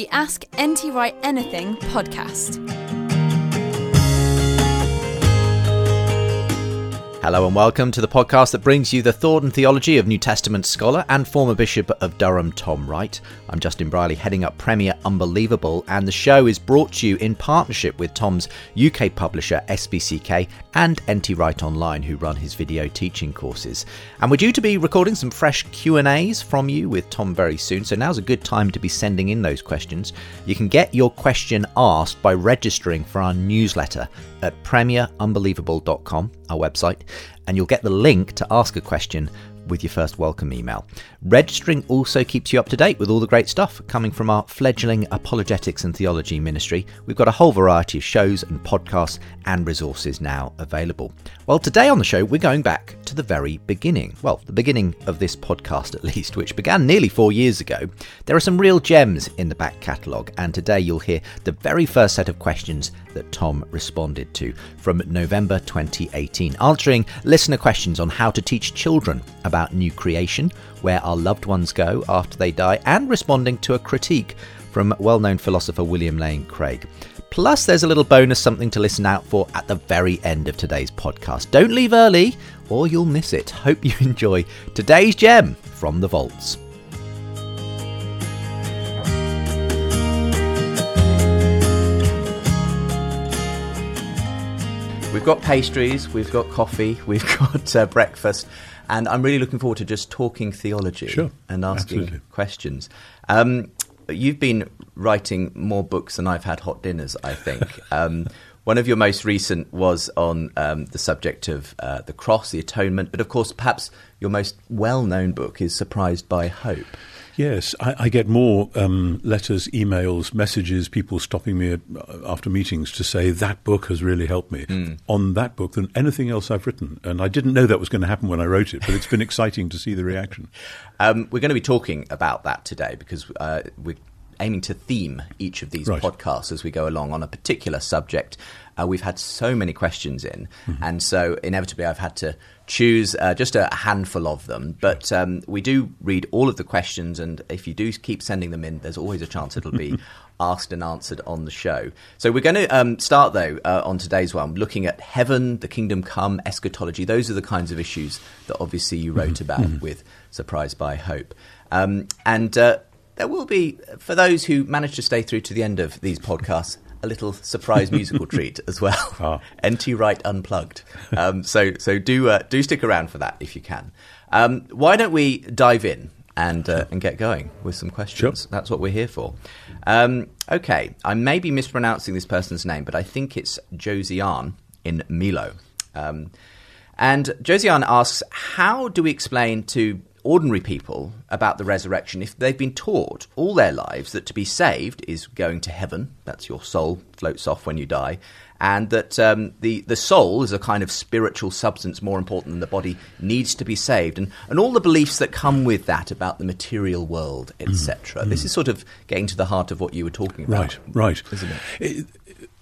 The Ask NT Wright Anything podcast. Hello and welcome to the podcast that brings you the thought and theology of New Testament scholar and former Bishop of Durham, Tom Wright. I'm Justin Brierley, heading up Premier Unbelievable, and the show is brought to you in partnership with Tom's UK publisher SPCK and NT Wright Online, who run his video teaching courses. And we're due to be recording some fresh Q and A's from you with Tom very soon, so now's a good time to be sending in those questions. You can get your question asked by registering for our newsletter at premierunbelievable.com, our website, and you'll get the link to ask a question with your first welcome email. Registering also keeps you up to date with all the great stuff coming from our fledgling apologetics and theology ministry. We've got a whole variety of shows and podcasts and resources now available. Well, today on the show, we're going back to the very beginning. Well, the beginning of this podcast, at least, which began nearly four years ago. There are some real gems in the back catalogue, and today you'll hear the very first set of questions that Tom responded to from November 2018, answering listener questions on how to teach children about new creation, where our loved ones go after they die, and responding to a critique from well known philosopher William Lane Craig. Plus, there's a little bonus something to listen out for at the very end of today's podcast. Don't leave early or you'll miss it. Hope you enjoy today's gem from the vaults. We've got pastries, we've got coffee, we've got uh, breakfast, and I'm really looking forward to just talking theology Sure, and asking absolutely. questions. Um, you've been writing more books than I've had hot dinners, I think. Um, one of your most recent was on um, the subject of uh, the cross, the atonement, but of course, perhaps your most well known book is Surprised by Hope. Yes, I, I get more um, letters, emails, messages, people stopping me at, after meetings to say that book has really helped me on that book than anything else I've written. And I didn't know that was going to happen when I wrote it, but it's been exciting to see the reaction. Um, we're going to be talking about that today because uh, we're aiming to theme each of these Right. podcasts as we go along on a particular subject. Uh, we've had so many questions in, Mm-hmm. and so inevitably I've had to choose uh, just a handful of them. But um, we do read all of the questions, and if you do keep sending them in, there's always a chance it'll be asked and answered on the show. So we're going to um, start, though, uh, on today's one, looking at heaven, the kingdom come, eschatology. Those are the kinds of issues that obviously you wrote about with Surprised by Hope. Um, and uh, there will be, for those who manage to stay through to the end of these podcasts, a little surprise musical treat as well. Ah. NT Wright Unplugged. Um, so so do uh, do stick around for that if you can. Um, why don't we dive in and uh, and get going with some questions? Sure. That's what we're here for. Um, okay, I may be mispronouncing this person's name, but I think it's Josiane in Milo. Um, and Josiane asks, how do we explain to ordinary people about the resurrection if they've been taught all their lives that to be saved is going to heaven, that's your soul floats off when you die, and that um, the, the soul is a kind of spiritual substance more important than the body needs to be saved, and, and all the beliefs that come with that about the material world, etc. This is sort of getting to the heart of what you were talking about. Right, right. Isn't it? It-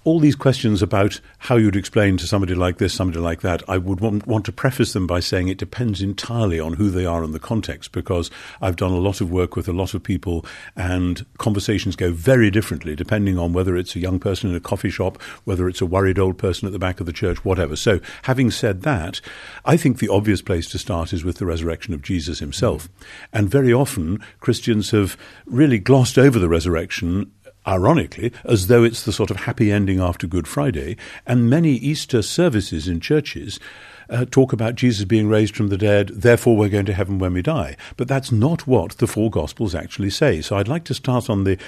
all these questions about how you'd explain to somebody like this, somebody like that, I would want, want, to preface them by saying it depends entirely on who they are and the context, because I've done a lot of work with a lot of people, and conversations go very differently depending on whether it's a young person in a coffee shop, whether it's a worried old person at the back of the church, whatever. So, having said that, I think the obvious place to start is with the resurrection of Jesus himself. Mm. And very often, Christians have really glossed over the resurrection ironically, as though it's the sort of happy ending after Good Friday. And many Easter services in churches uh, talk about Jesus being raised from the dead, therefore we're going to heaven when we die. But that's not what the four Gospels actually say. So I'd like to start on the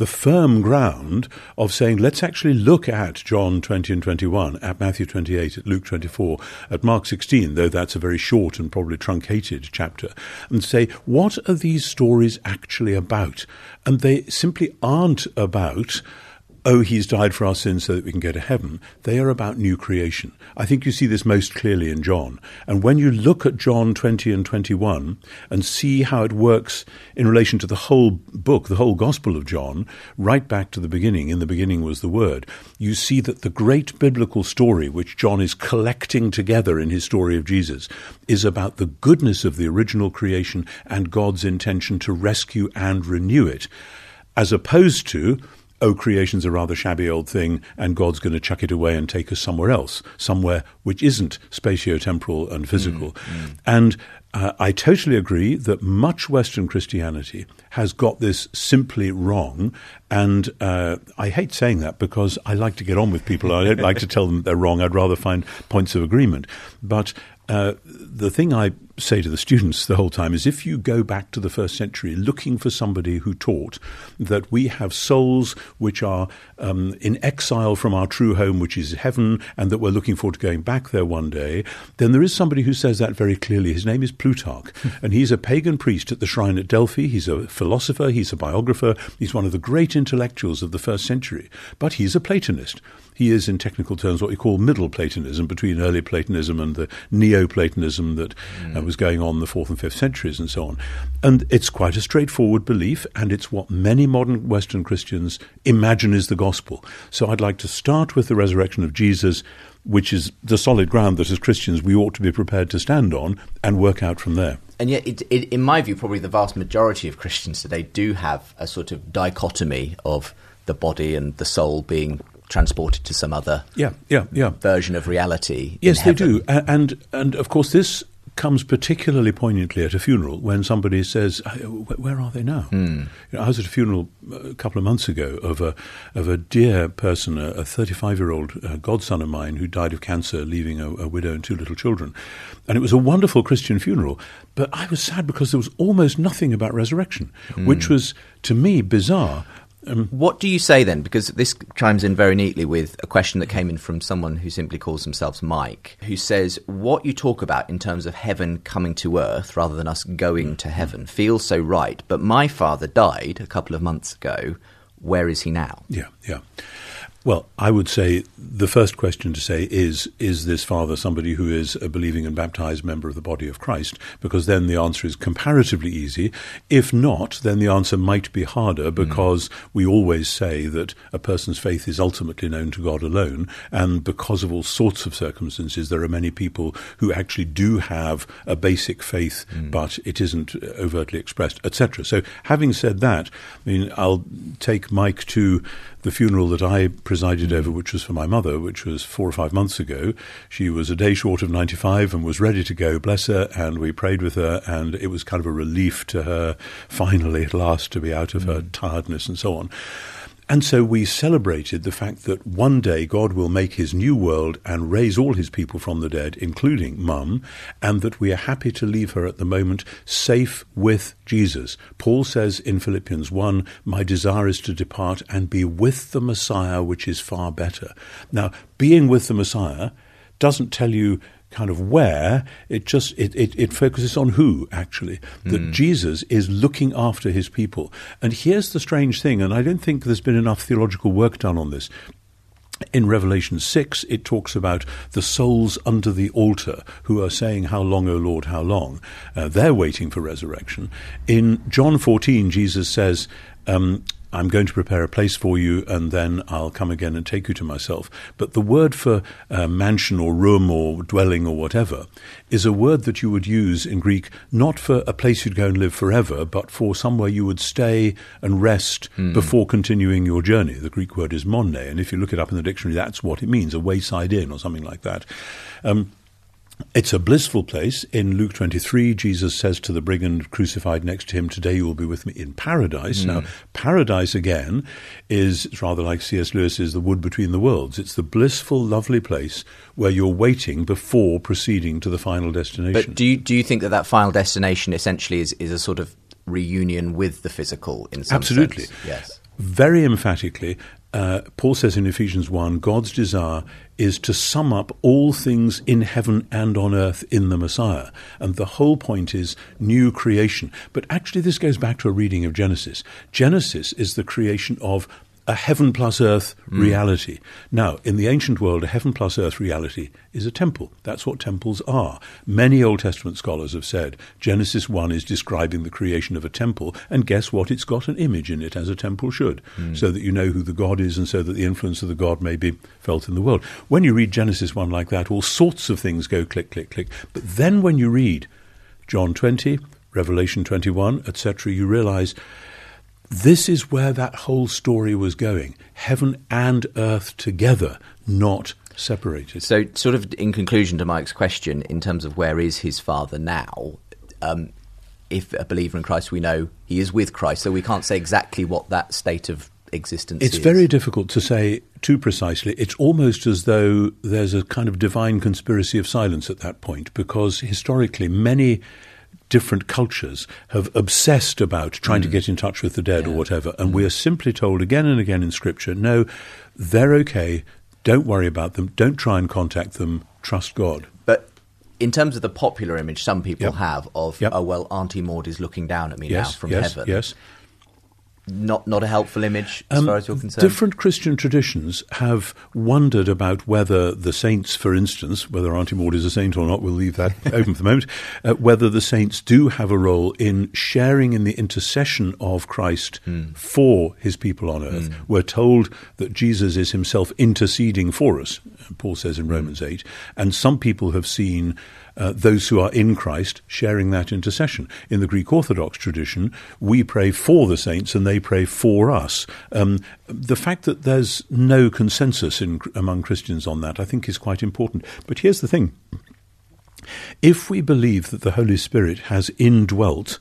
the firm ground of saying, let's actually look at John 20 and 21, at Matthew 28, at Luke 24, at Mark 16, though that's a very short and probably truncated chapter, and say, what are these stories actually about? And they simply aren't about oh, he's died for our sins so that we can go to heaven. They are about new creation. I think you see this most clearly in John. And when you look at John 20 and 21 and see how it works in relation to the whole book, the whole Gospel of John, right back to the beginning, in the beginning was the Word, you see that the great biblical story which John is collecting together in his story of Jesus is about the goodness of the original creation and God's intention to rescue and renew it, as opposed to oh, creation's a rather shabby old thing and God's going to chuck it away and take us somewhere else, somewhere which isn't spatio-temporal and physical. Mm, mm. And uh, I totally agree that much Western Christianity has got this simply wrong. And uh, I hate saying that because I like to get on with people. I don't like to tell them they're wrong. I'd rather find points of agreement. But uh, the thing I say to the students the whole time is if you go back to the first century looking for somebody who taught that we have souls which are um, in exile from our true home, which is heaven, and that we're looking forward to going back there one day, then there is somebody who says that very clearly. His name is Plutarch, and he's a pagan priest at the shrine at Delphi. He's a philosopher, he's a biographer, he's one of the great intellectuals of the first century, but he's a Platonist he is, in technical terms, what we call Middle Platonism between early Platonism and the Neo-Platonism that mm. uh, was going on in the fourth and fifth centuries, and so on. And it's quite a straightforward belief, and it's what many modern Western Christians imagine is the gospel. So I'd like to start with the resurrection of Jesus, which is the solid ground that as Christians we ought to be prepared to stand on, and work out from there and yet, it, it, in my view, probably the vast majority of Christians today do have a sort of dichotomy of the body and the soul being transported to some other yeah, yeah, yeah. version of reality. Yes, they do, and and of course this comes particularly poignantly at a funeral when somebody says, "Where are they now?" Mm. You know, I was at a funeral a couple of months ago of a of a dear person, a 35 year old uh, godson of mine who died of cancer, leaving a, a widow and two little children, and it was a wonderful Christian funeral. But I was sad because there was almost nothing about resurrection, mm. which was to me bizarre. Um, what do you say then? Because this chimes in very neatly with a question that came in from someone who simply calls themselves Mike, who says, What you talk about in terms of heaven coming to earth rather than us going to heaven feels so right, but my father died a couple of months ago. Where is he now? Yeah, yeah. Well, I would say the first question to say is Is this father somebody who is a believing and baptized member of the body of Christ? Because then the answer is comparatively easy. If not, then the answer might be harder because mm. we always say that a person's faith is ultimately known to God alone. And because of all sorts of circumstances, there are many people who actually do have a basic faith, mm. but it isn't overtly expressed, etc. So, having said that, I mean, I'll take Mike to the funeral that I presided over, which was for my mother, which was four or five months ago, she was a day short of 95 and was ready to go, bless her, and we prayed with her, and it was kind of a relief to her, finally, at last, to be out of mm. her tiredness and so on. And so we celebrated the fact that one day God will make his new world and raise all his people from the dead, including Mum, and that we are happy to leave her at the moment safe with Jesus. Paul says in Philippians 1, My desire is to depart and be with the Messiah, which is far better. Now, being with the Messiah doesn't tell you kind of where it just it, it, it focuses on who actually that mm. jesus is looking after his people and here's the strange thing and i don't think there's been enough theological work done on this in Revelation 6, it talks about the souls under the altar who are saying, How long, O Lord, how long? Uh, they're waiting for resurrection. In John 14, Jesus says, um, I'm going to prepare a place for you, and then I'll come again and take you to myself. But the word for uh, mansion or room or dwelling or whatever is a word that you would use in Greek not for a place you'd go and live forever, but for somewhere you would stay and rest mm. before continuing your journey. The Greek word is monne, and if you look it up in the dictionary, that's what it means a wayside inn or something like that. Um, it's a blissful place. In Luke 23, Jesus says to the brigand crucified next to him, Today you will be with me in paradise. Mm. Now, paradise again is it's rather like C.S. Lewis's The Wood Between the Worlds. It's the blissful, lovely place where you're waiting before proceeding to the final destination. But do you, do you think that that final destination essentially is, is a sort of reunion with the physical in some Absolutely. Sense? Yes. Very emphatically, uh, Paul says in Ephesians 1 God's desire is to sum up all things in heaven and on earth in the Messiah. And the whole point is new creation. But actually, this goes back to a reading of Genesis. Genesis is the creation of a heaven plus earth mm. reality. Now, in the ancient world, a heaven plus earth reality is a temple. That's what temples are. Many Old Testament scholars have said Genesis 1 is describing the creation of a temple, and guess what? It's got an image in it, as a temple should, mm. so that you know who the God is and so that the influence of the God may be felt in the world. When you read Genesis 1 like that, all sorts of things go click, click, click. But then when you read John 20, Revelation 21, etc., you realize this is where that whole story was going heaven and earth together, not separated. So, sort of in conclusion to Mike's question, in terms of where is his father now, um, if a believer in Christ, we know he is with Christ, so we can't say exactly what that state of existence it's is. very difficult to say too precisely. It's almost as though there's a kind of divine conspiracy of silence at that point, because historically, many different cultures have obsessed about trying mm. to get in touch with the dead yeah. or whatever. And mm. we are simply told again and again in Scripture no, they're okay. Don't worry about them. Don't try and contact them. Trust God. But in terms of the popular image some people yep. have of, yep. oh, well, Auntie Maud is looking down at me yes, now from yes, heaven. Yes not not a helpful image as um, far as you're concerned. Different Christian traditions have wondered about whether the saints, for instance, whether Auntie Maud is a saint or not, we'll leave that open for the moment. Uh, whether the saints do have a role in sharing in the intercession of Christ mm. for His people on earth. Mm. We're told that Jesus is Himself interceding for us. Paul says in Romans eight, and some people have seen uh, those who are in Christ sharing that intercession. In the Greek Orthodox tradition, we pray for the saints and they pray for us. Um, the fact that there's no consensus in, among Christians on that, I think, is quite important. But here's the thing if we believe that the Holy Spirit has indwelt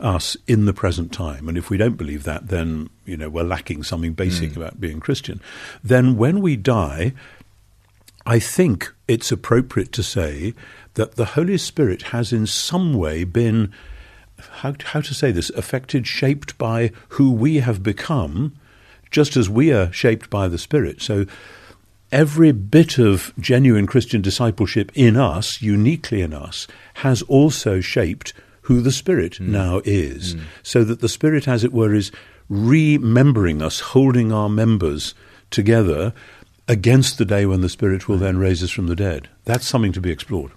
us in the present time. And if we don't believe that, then you know we're lacking something basic mm. about being Christian. Then when we die, I think it's appropriate to say that the Holy Spirit has in some way been, how, how to say this, affected, shaped by who we have become, just as we are shaped by the Spirit. So every bit of genuine Christian discipleship in us, uniquely in us, has also shaped who the Spirit mm. now is. Mm. So that the Spirit, as it were, is remembering us, holding our members together against the day when the Spirit will hmm. then raise us from the dead. That's something to be explored.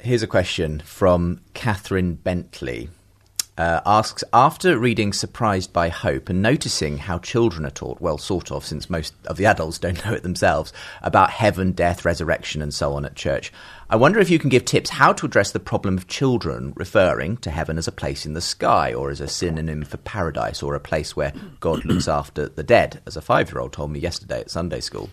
Here's a question from Catherine Bentley. Uh, asks After reading Surprised by Hope and noticing how children are taught, well, sort of, since most of the adults don't know it themselves, about heaven, death, resurrection, and so on at church, I wonder if you can give tips how to address the problem of children referring to heaven as a place in the sky or as a synonym for paradise or a place where God looks after the dead, as a five year old told me yesterday at Sunday school.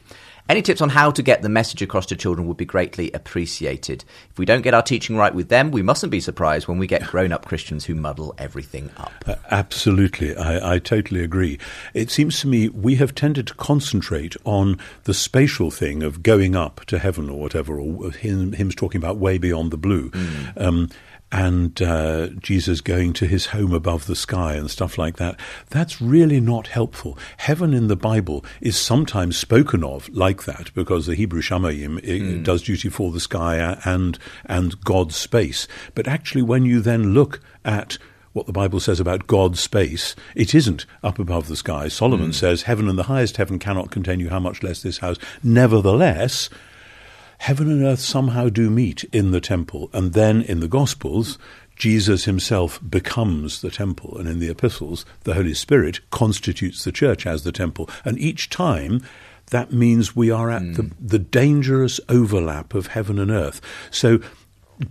Any tips on how to get the message across to children would be greatly appreciated. If we don't get our teaching right with them, we mustn't be surprised when we get grown up Christians who muddle everything up. Uh, absolutely. I, I, totally agree. It seems to me we have tended to concentrate on the spatial thing of going up to heaven or whatever, or hymn, hymn talking about way beyond the blue. Mm. Um, and uh, Jesus going to his home above the sky and stuff like that. That's really not helpful. Heaven in the Bible is sometimes spoken of like that because the Hebrew Shamayim mm. does duty for the sky and and God's space. But actually, when you then look at what the Bible says about God's space, it isn't up above the sky. Solomon mm. says, Heaven and the highest heaven cannot contain you, how much less this house. Nevertheless, heaven and earth somehow do meet in the temple. And then in the Gospels, Jesus himself becomes the temple, and in the epistles, the Holy Spirit constitutes the church as the temple. And each time, that means we are at mm. the, the dangerous overlap of heaven and earth. So,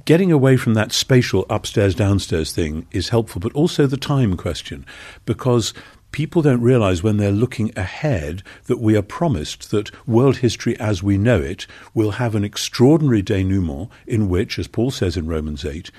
getting away from that spatial upstairs downstairs thing is helpful, but also the time question, because people don't realize when they're looking ahead that we are promised that world history as we know it will have an extraordinary denouement in which, as Paul says in Romans 8,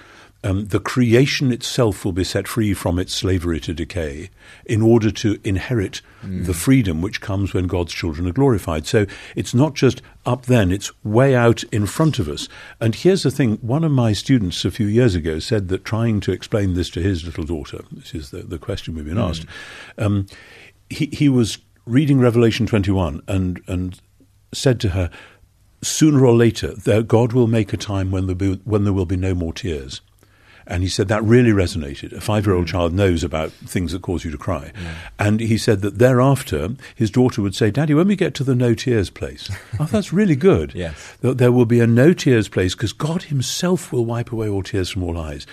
um, the creation itself will be set free from its slavery to decay in order to inherit mm. the freedom which comes when God's children are glorified. So it's not just up then, it's way out in front of us. And here's the thing one of my students a few years ago said that trying to explain this to his little daughter, this is the, the question we've been mm. asked, um, he, he was reading Revelation 21 and, and said to her, Sooner or later, there, God will make a time when there, be, when there will be no more tears. And he said that really resonated. A five year old mm. child knows about things that cause you to cry. Yeah. And he said that thereafter, his daughter would say, Daddy, when we get to the no tears place, oh, that's really good. yes. There will be a no tears place because God himself will wipe away all tears from all eyes.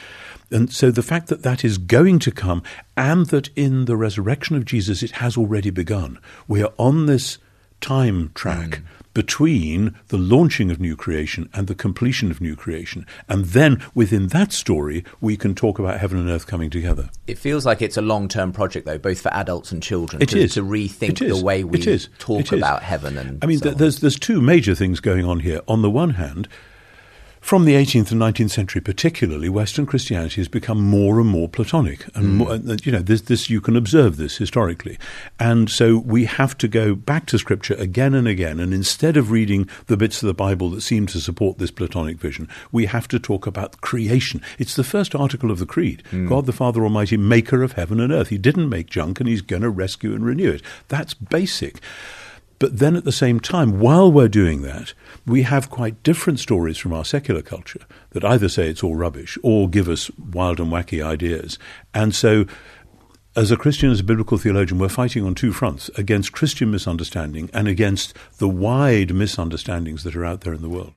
And so the fact that that is going to come and that in the resurrection of Jesus it has already begun, we are on this time track. Mm between the launching of new creation and the completion of new creation. And then within that story, we can talk about heaven and earth coming together. It feels like it's a long term project, though, both for adults and children, it to, is. to rethink the way we talk about heaven. And I mean, so there's, there's two major things going on here. On the one hand, from the 18th and 19th century, particularly, Western Christianity has become more and more Platonic, and mm. more, you know this, this you can observe this historically, and so we have to go back to Scripture again and again. And instead of reading the bits of the Bible that seem to support this Platonic vision, we have to talk about creation. It's the first article of the Creed: mm. God the Father Almighty, Maker of heaven and earth. He didn't make junk, and He's going to rescue and renew it. That's basic. But then at the same time, while we're doing that, we have quite different stories from our secular culture that either say it's all rubbish or give us wild and wacky ideas. And so, as a Christian, as a biblical theologian, we're fighting on two fronts against Christian misunderstanding and against the wide misunderstandings that are out there in the world.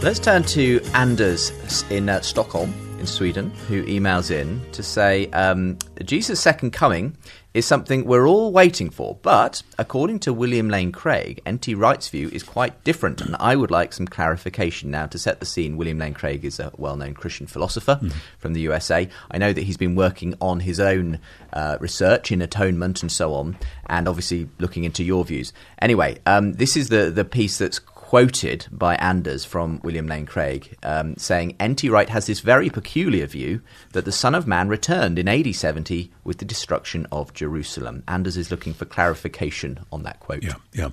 Let's turn to Anders in uh, Stockholm in Sweden who emails in to say um, Jesus' second coming is something we're all waiting for, but according to William Lane Craig, N.T. Wright's view is quite different, and I would like some clarification. Now, to set the scene, William Lane Craig is a well known Christian philosopher mm. from the USA. I know that he's been working on his own uh, research in atonement and so on, and obviously looking into your views. Anyway, um, this is the, the piece that's quoted by Anders from William Lane Craig, um, saying N.T. Wright has this very peculiar view that the Son of Man returned in AD 70 with the destruction of Jerusalem. Anders is looking for clarification on that quote. Yeah, yeah.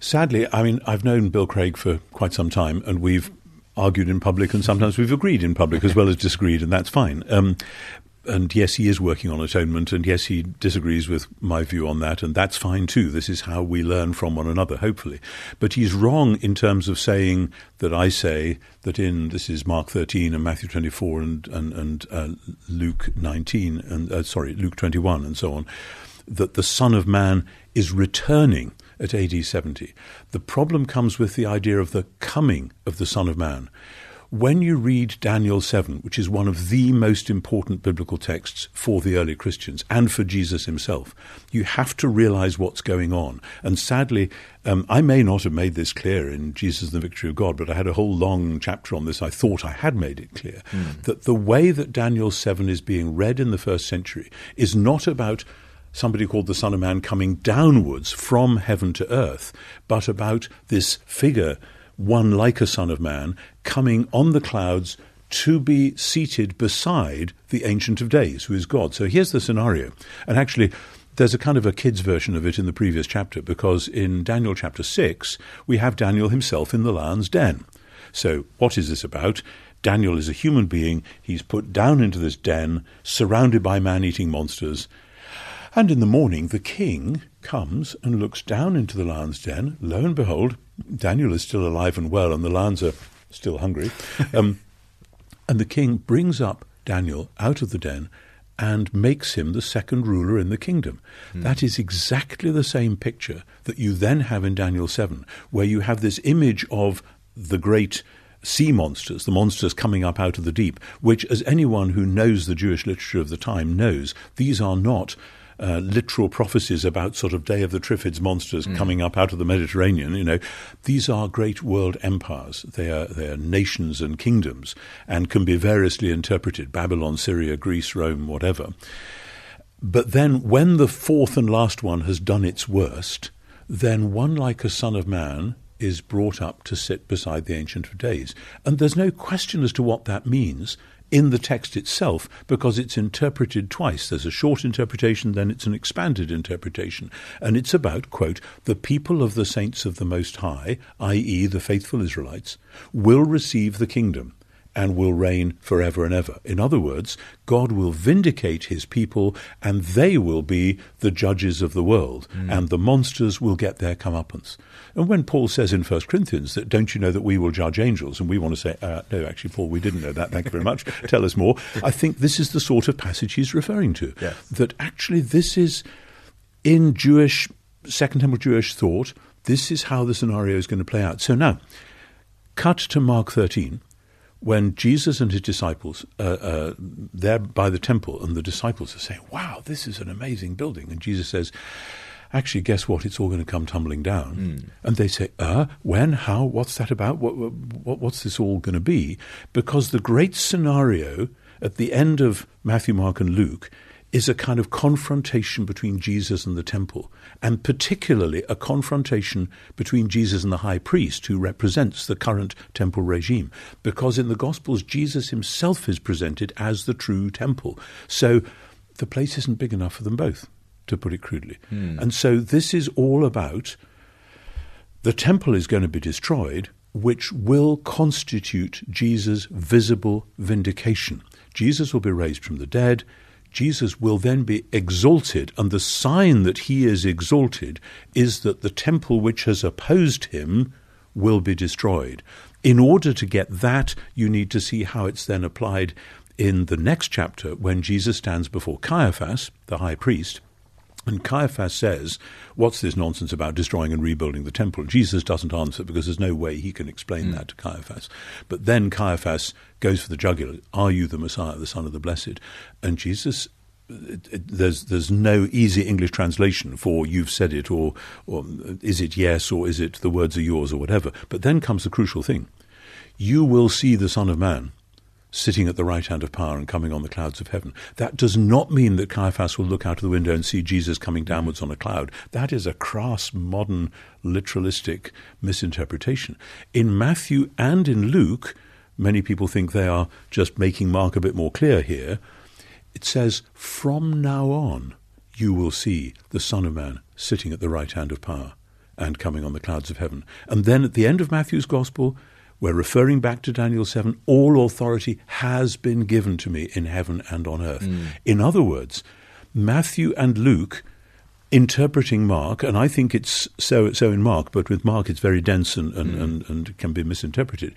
Sadly, I mean, I've known Bill Craig for quite some time, and we've argued in public, and sometimes we've agreed in public as well as disagreed, and that's fine. Um, and yes, he is working on atonement, and yes, he disagrees with my view on that, and that's fine too. This is how we learn from one another, hopefully. But he's wrong in terms of saying that I say that in this is Mark 13 and Matthew 24 and and, and uh, Luke 19 and uh, sorry Luke 21 and so on, that the Son of Man is returning at AD 70. The problem comes with the idea of the coming of the Son of Man when you read Daniel 7, which is one of the most important biblical texts for the early Christians and for Jesus himself, you have to realize what's going on. And sadly, um, I may not have made this clear in Jesus and the Victory of God, but I had a whole long chapter on this. I thought I had made it clear mm. that the way that Daniel 7 is being read in the first century is not about somebody called the Son of Man coming downwards from heaven to earth, but about this figure one like a Son of Man, coming on the clouds to be seated beside the Ancient of Days, who is God. So here's the scenario. And actually, there's a kind of a kid's version of it in the previous chapter, because in Daniel chapter 6, we have Daniel himself in the lion's den. So, what is this about? Daniel is a human being. He's put down into this den, surrounded by man eating monsters. And in the morning, the king comes and looks down into the lion's den. Lo and behold, Daniel is still alive and well, and the lions are still hungry. Um, and the king brings up Daniel out of the den and makes him the second ruler in the kingdom. Mm. That is exactly the same picture that you then have in Daniel 7, where you have this image of the great sea monsters, the monsters coming up out of the deep, which, as anyone who knows the Jewish literature of the time knows, these are not uh, literal prophecies about sort of Day of the Triffids monsters mm. coming up out of the Mediterranean. You know, these are great world empires. They are they are nations and kingdoms, and can be variously interpreted: Babylon, Syria, Greece, Rome, whatever. But then, when the fourth and last one has done its worst, then one like a son of man is brought up to sit beside the Ancient of Days. And there's no question as to what that means in the text itself because it's interpreted twice. There's a short interpretation, then it's an expanded interpretation. And it's about, quote, the people of the saints of the Most High, i.e., the faithful Israelites, will receive the kingdom and will reign forever and ever. In other words, God will vindicate his people and they will be the judges of the world, mm. and the monsters will get their comeuppance. And when Paul says in 1 Corinthians that, don't you know that we will judge angels? And we want to say, uh, no, actually, Paul, we didn't know that. Thank you very much. Tell us more. I think this is the sort of passage he's referring to. Yes. That actually this is in Jewish, Second Temple Jewish thought, this is how the scenario is going to play out. So now, cut to Mark 13 when Jesus and his disciples uh, uh, there by the temple, and the disciples are saying, "Wow, this is an amazing building," and Jesus says, "Actually, guess what? It's all going to come tumbling down." Mm. And they say, "Uh, when? How? What's that about? What, what, what's this all going to be?" Because the great scenario at the end of Matthew, Mark, and Luke is a kind of confrontation between Jesus and the temple, and particularly a confrontation between Jesus and the high priest, who represents the current temple regime. Because in the Gospels, Jesus himself is presented as the true temple. So the place isn't big enough for them both, to put it crudely. Hmm. And so this is all about the temple is going to be destroyed, which will constitute Jesus' visible vindication. Jesus will be raised from the dead. Jesus will then be exalted, and the sign that he is exalted is that the temple which has opposed him will be destroyed. In order to get that, you need to see how it's then applied in the next chapter when Jesus stands before Caiaphas, the high priest, and Caiaphas says, What's this nonsense about destroying and rebuilding the temple? Jesus doesn't answer because there's no way he can explain mm. that to Caiaphas. But then Caiaphas goes for the jugular Are you the Messiah, the Son of the Blessed? And Jesus it, it, there's there's no easy English translation for you've said it or or is it yes or is it the words are yours or whatever. But then comes the crucial thing: you will see the Son of Man sitting at the right hand of power and coming on the clouds of heaven. That does not mean that Caiaphas will look out of the window and see Jesus coming downwards on a cloud. That is a crass, modern, literalistic misinterpretation. In Matthew and in Luke, many people think they are just making Mark a bit more clear here. It says, From now on, you will see the Son of Man sitting at the right hand of power and coming on the clouds of heaven. And then at the end of Matthew's Gospel, we're referring back to Daniel 7 all authority has been given to me in heaven and on earth. Mm. In other words, Matthew and Luke interpreting Mark, and I think it's so so in Mark, but with Mark it's very dense and, and, mm. and, and, can be misinterpreted,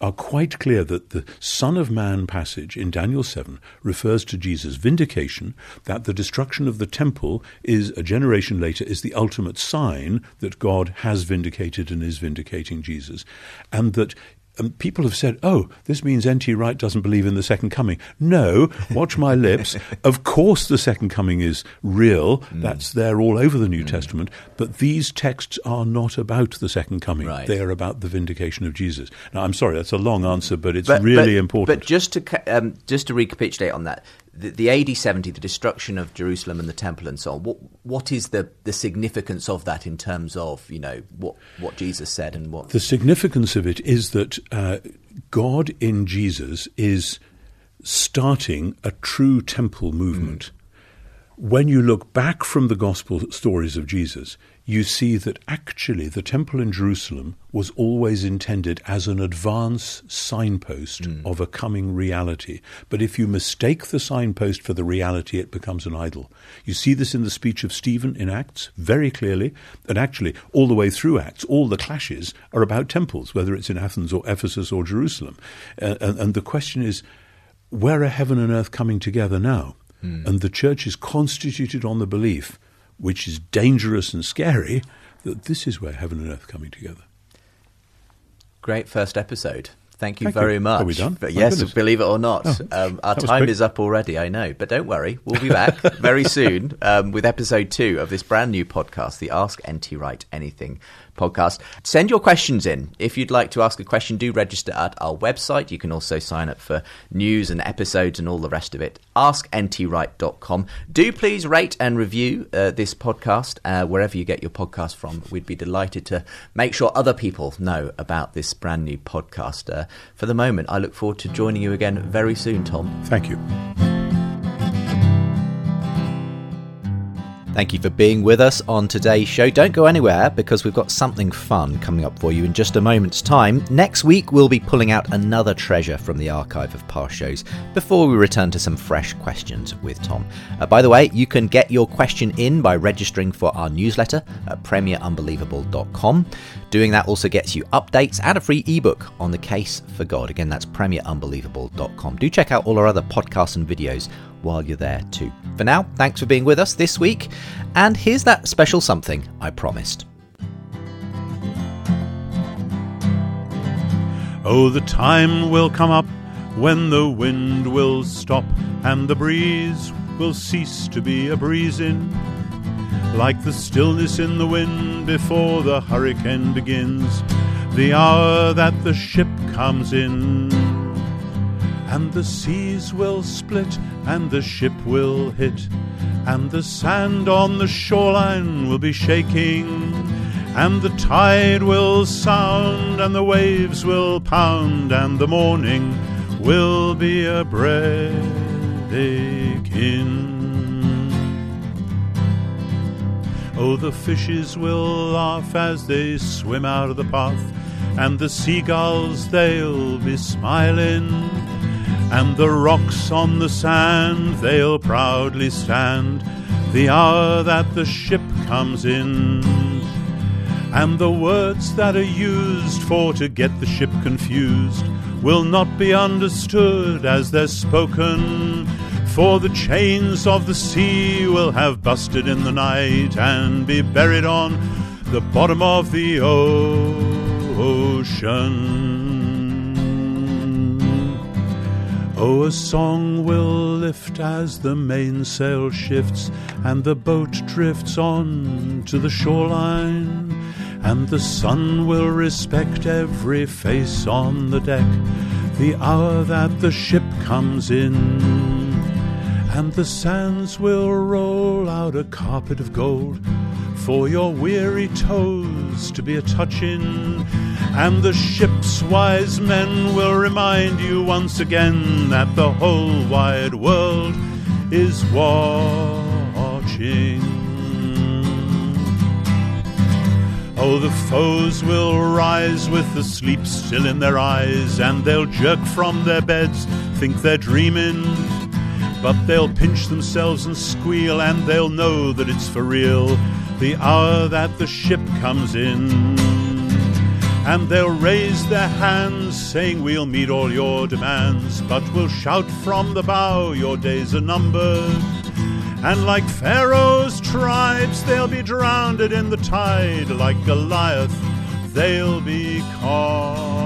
are quite clear that the Son of Man passage in Daniel 7 refers to Jesus' vindication, that the destruction of the temple is a generation later is the ultimate sign that God has vindicated and is vindicating Jesus, and that and people have said, oh, this means N.T. Wright doesn't believe in the second coming. No, watch my lips. of course, the second coming is real. Mm. That's there all over the New mm. Testament. But these texts are not about the second coming. Right. They are about the vindication of Jesus. Now, I'm sorry, that's a long answer, but it's but, really but, important. But just to, um, just to recapitulate on that, the, the, AD 70, the destruction of Jerusalem and the temple and so on, what, what is the, the significance of that in terms of, you know, what, what Jesus said and what... The significance of it is that uh, God in Jesus is starting a true temple movement. Mm. When you look back from the gospel stories of Jesus, you see that actually the temple in Jerusalem was always intended as an advance signpost mm. of a coming reality. But if you mistake the signpost for the reality, it becomes an idol. You see this in the speech of Stephen in Acts very clearly. And actually, all the way through Acts, all the clashes are about temples, whether it's in Athens or Ephesus or Jerusalem. Uh, and, and the question is, where are heaven and earth coming together now? Mm. And the church is constituted on the belief which is dangerous and scary, that this is where heaven and earth are coming together. Great. first episode. Thank you Thank very you. much. Are we done? But My yes, goodness. believe it or not, Oh, um, our time quick. is up already. I know, but don't worry, we'll be back very soon um, with episode two of this brand new podcast, the Ask NT Wright Anything podcast. Send your questions in. If you'd like to ask a question, do register at our website. You can also sign up for news and episodes and all the rest of it. AskNTWright.com. Do please rate and review uh, this podcast uh, wherever you get your podcast from. We'd be delighted to make sure other people know about this brand new podcast. Uh, for the moment, I look forward to joining you again very soon, Tom. Thank you. Thank you for being with us on today's show. Don't go anywhere because we've got something fun coming up for you in just a moment's time. Next week, we'll be pulling out another treasure from the archive of past shows before we return to some fresh questions with Tom. Uh, by the way, you can get your question in by registering for our newsletter at premierunbelievable.com. Doing that also gets you updates and a free ebook on the case for God. Again, that's premierunbelievable.com. Do check out all our other podcasts and videos while you're there too. For now, thanks for being with us this week, and here's that special something I promised. Oh, the time will come up when the wind will stop and the breeze will cease to be a breezing. Like the stillness in the wind before the hurricane begins, the hour that the ship comes in. And the seas will split and the ship will hit, and the sand on the shoreline will be shaking. And the tide will sound, and the waves will pound, and the morning will be a breathing. Oh, the fishes will laugh as they swim out of the path, and the seagulls they'll be smiling, and the rocks on the sand they'll proudly stand the hour that the ship comes in. And the words that are used for to get the ship confused will not be understood as they're spoken. For the chains of the sea will have busted in the night and be buried on the bottom of the ocean. Oh, a song will lift as the mainsail shifts and the boat drifts on to the shoreline, and the sun will respect every face on the deck the hour that the ship comes in. And the sands will roll out a carpet of gold for your weary toes to be a touching. And the ship's wise men will remind you once again that the whole wide world is watching. Oh, the foes will rise with the sleep still in their eyes, and they'll jerk from their beds, think they're dreaming. But they'll pinch themselves and squeal, and they'll know that it's for real the hour that the ship comes in. And they'll raise their hands, saying, We'll meet all your demands, but we'll shout from the bow, Your days are numbered. And like Pharaoh's tribes, they'll be drowned in the tide. Like Goliath, they'll be caught.